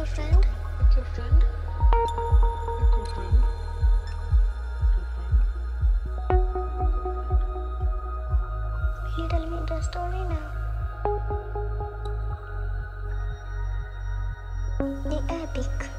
Your friend? Like your friend? Like your friend? Your friend? Will you tell me the story now? The epic.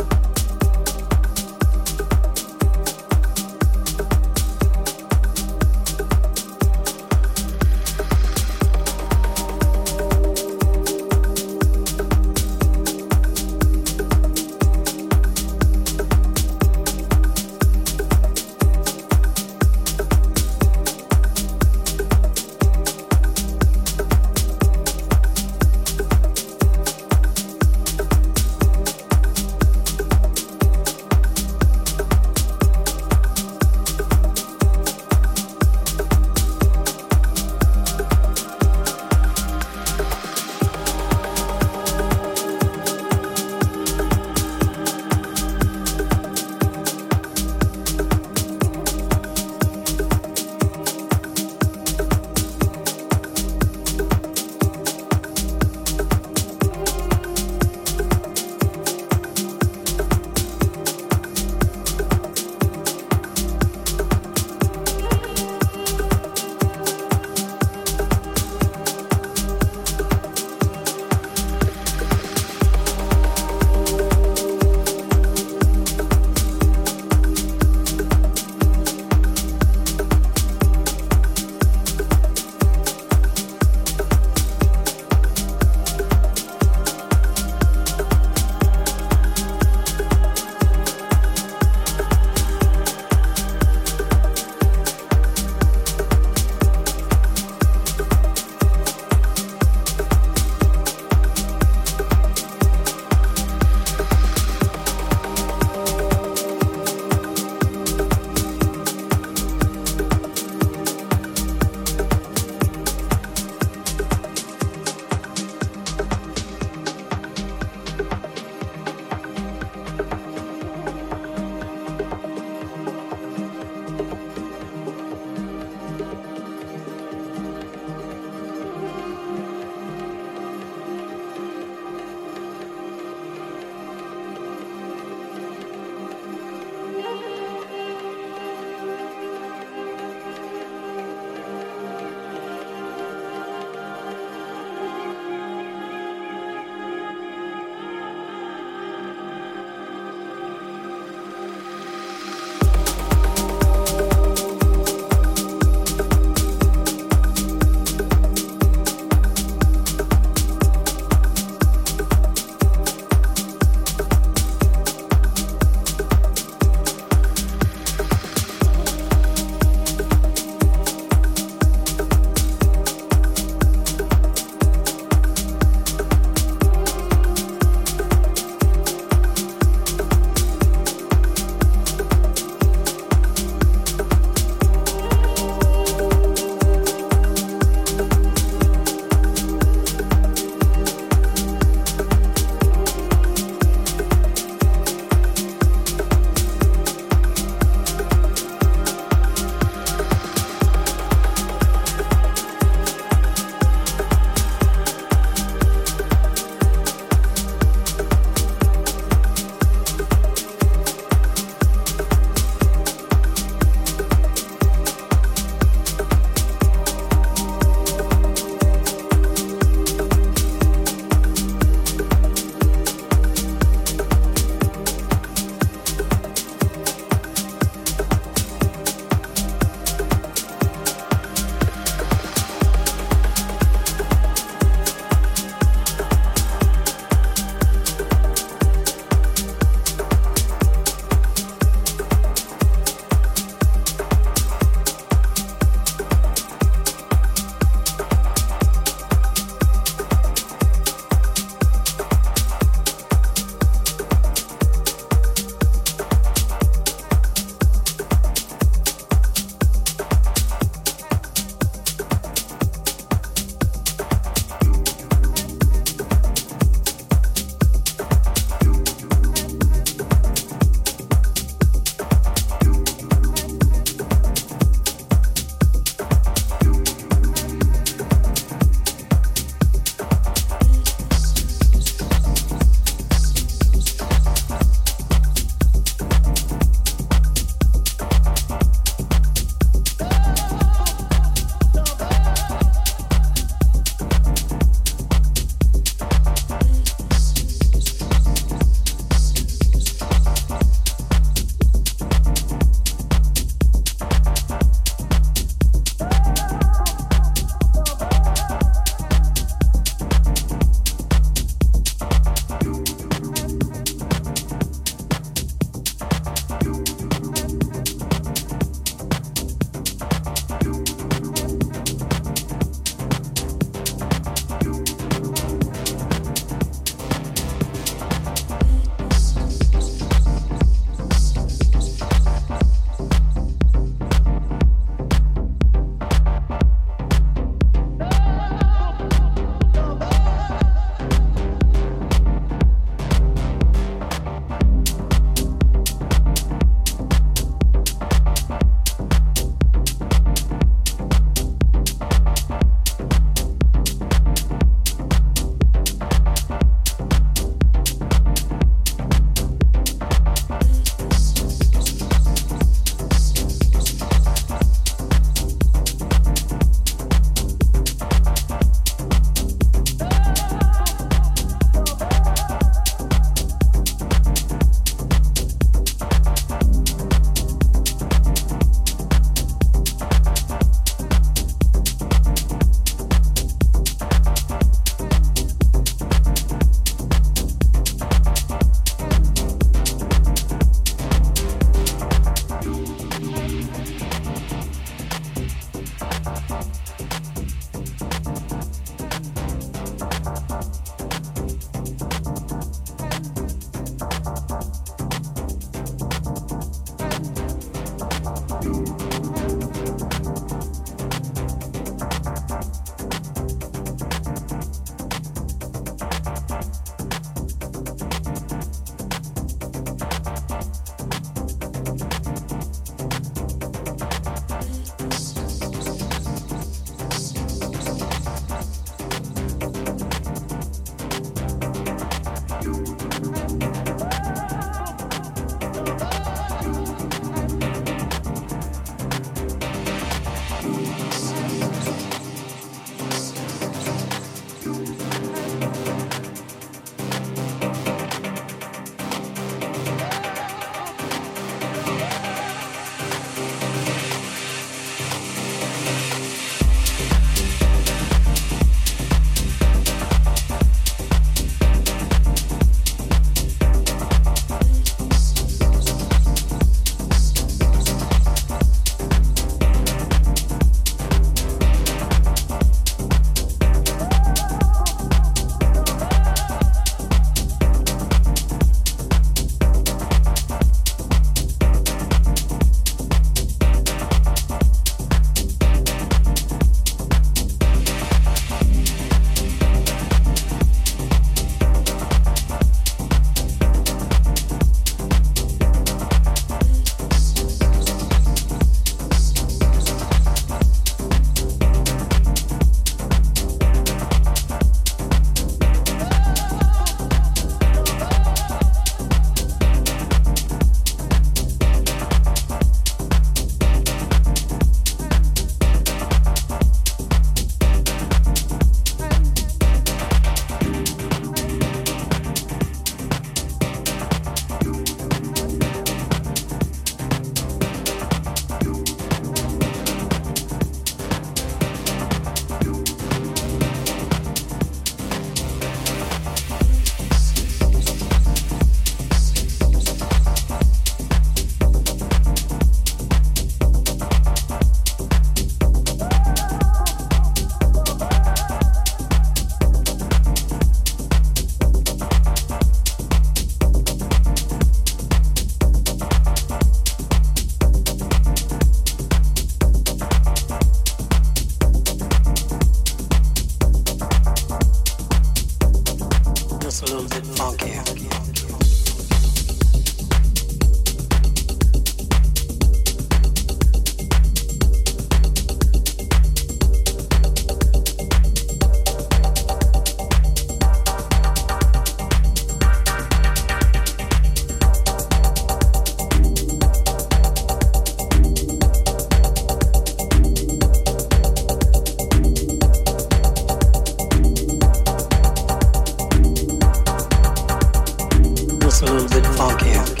a little bit funkier.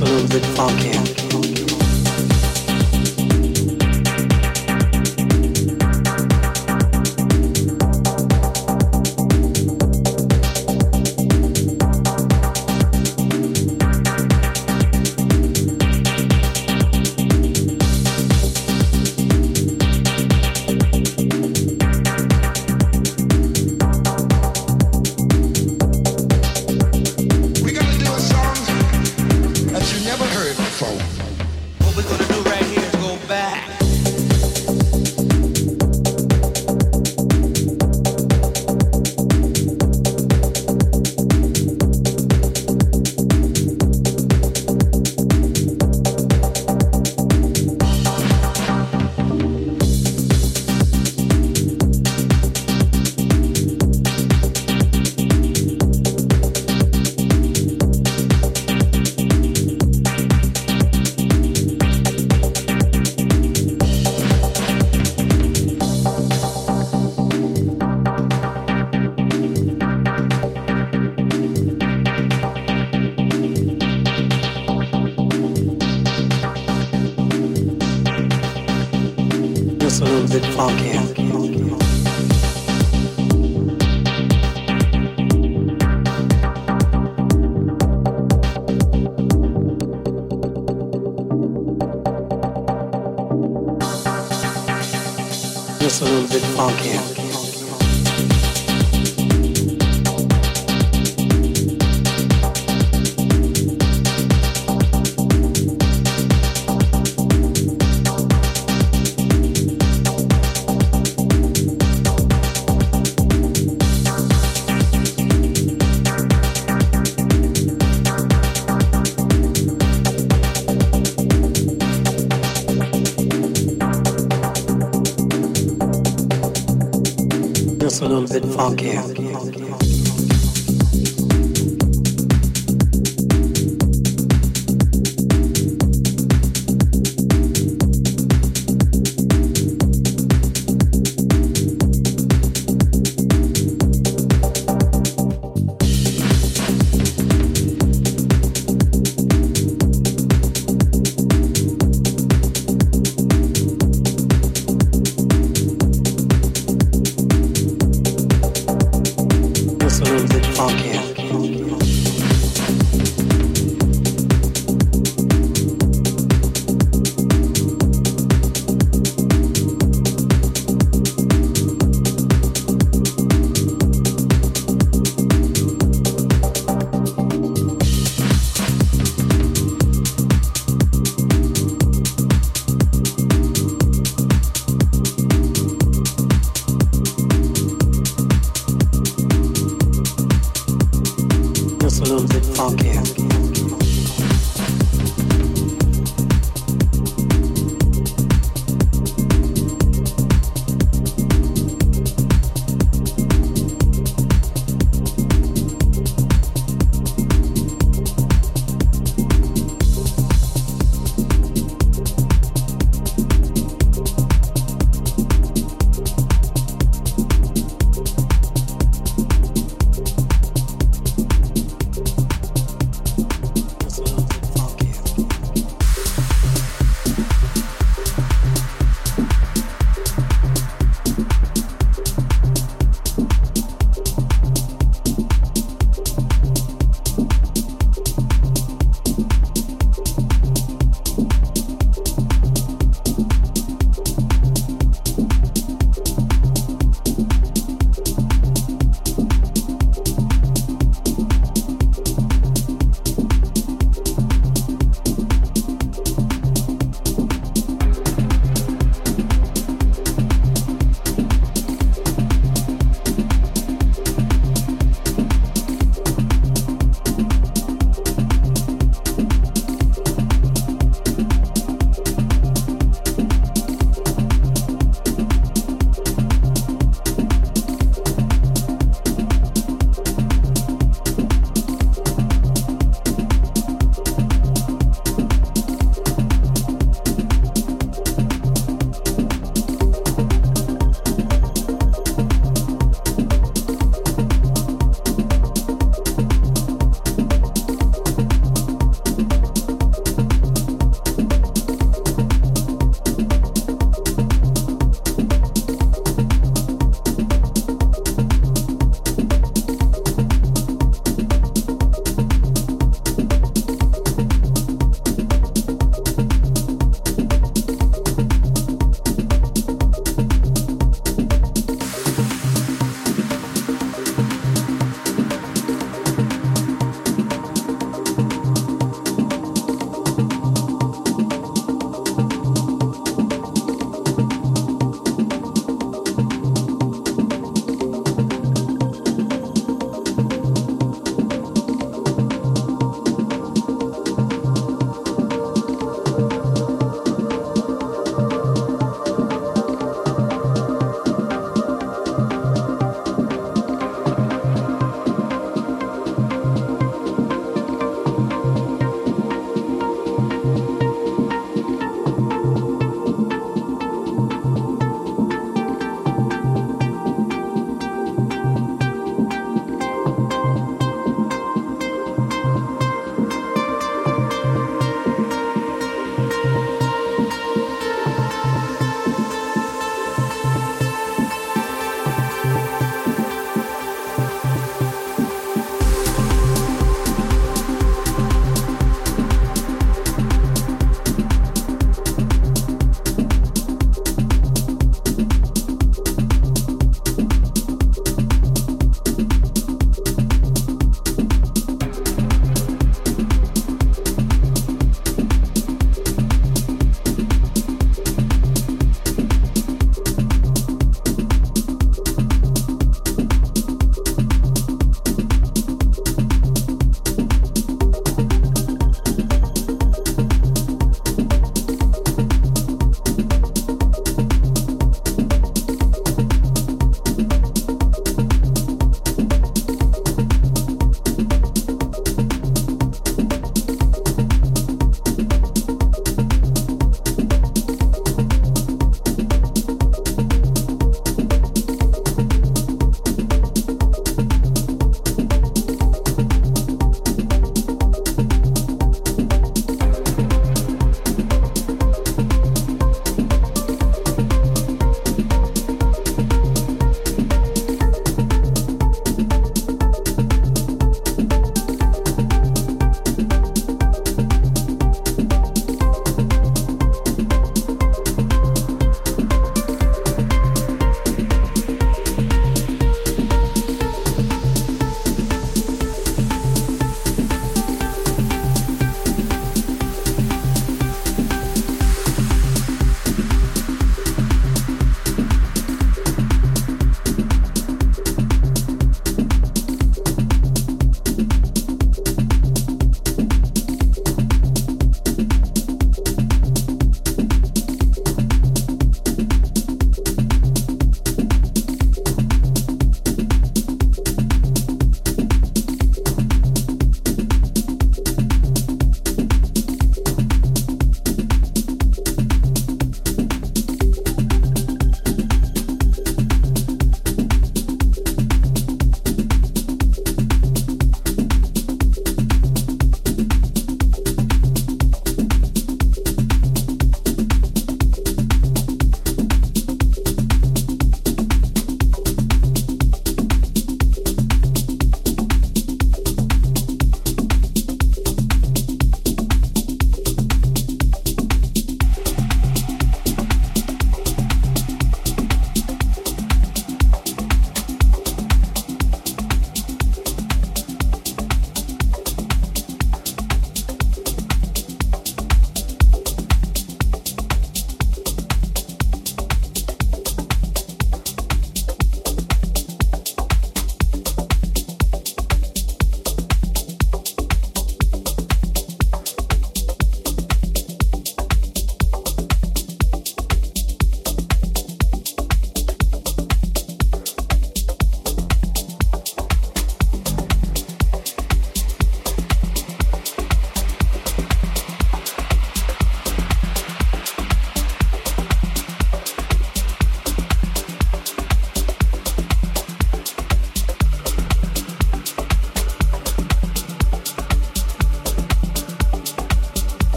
a little bit funky. feels a little bit funkier.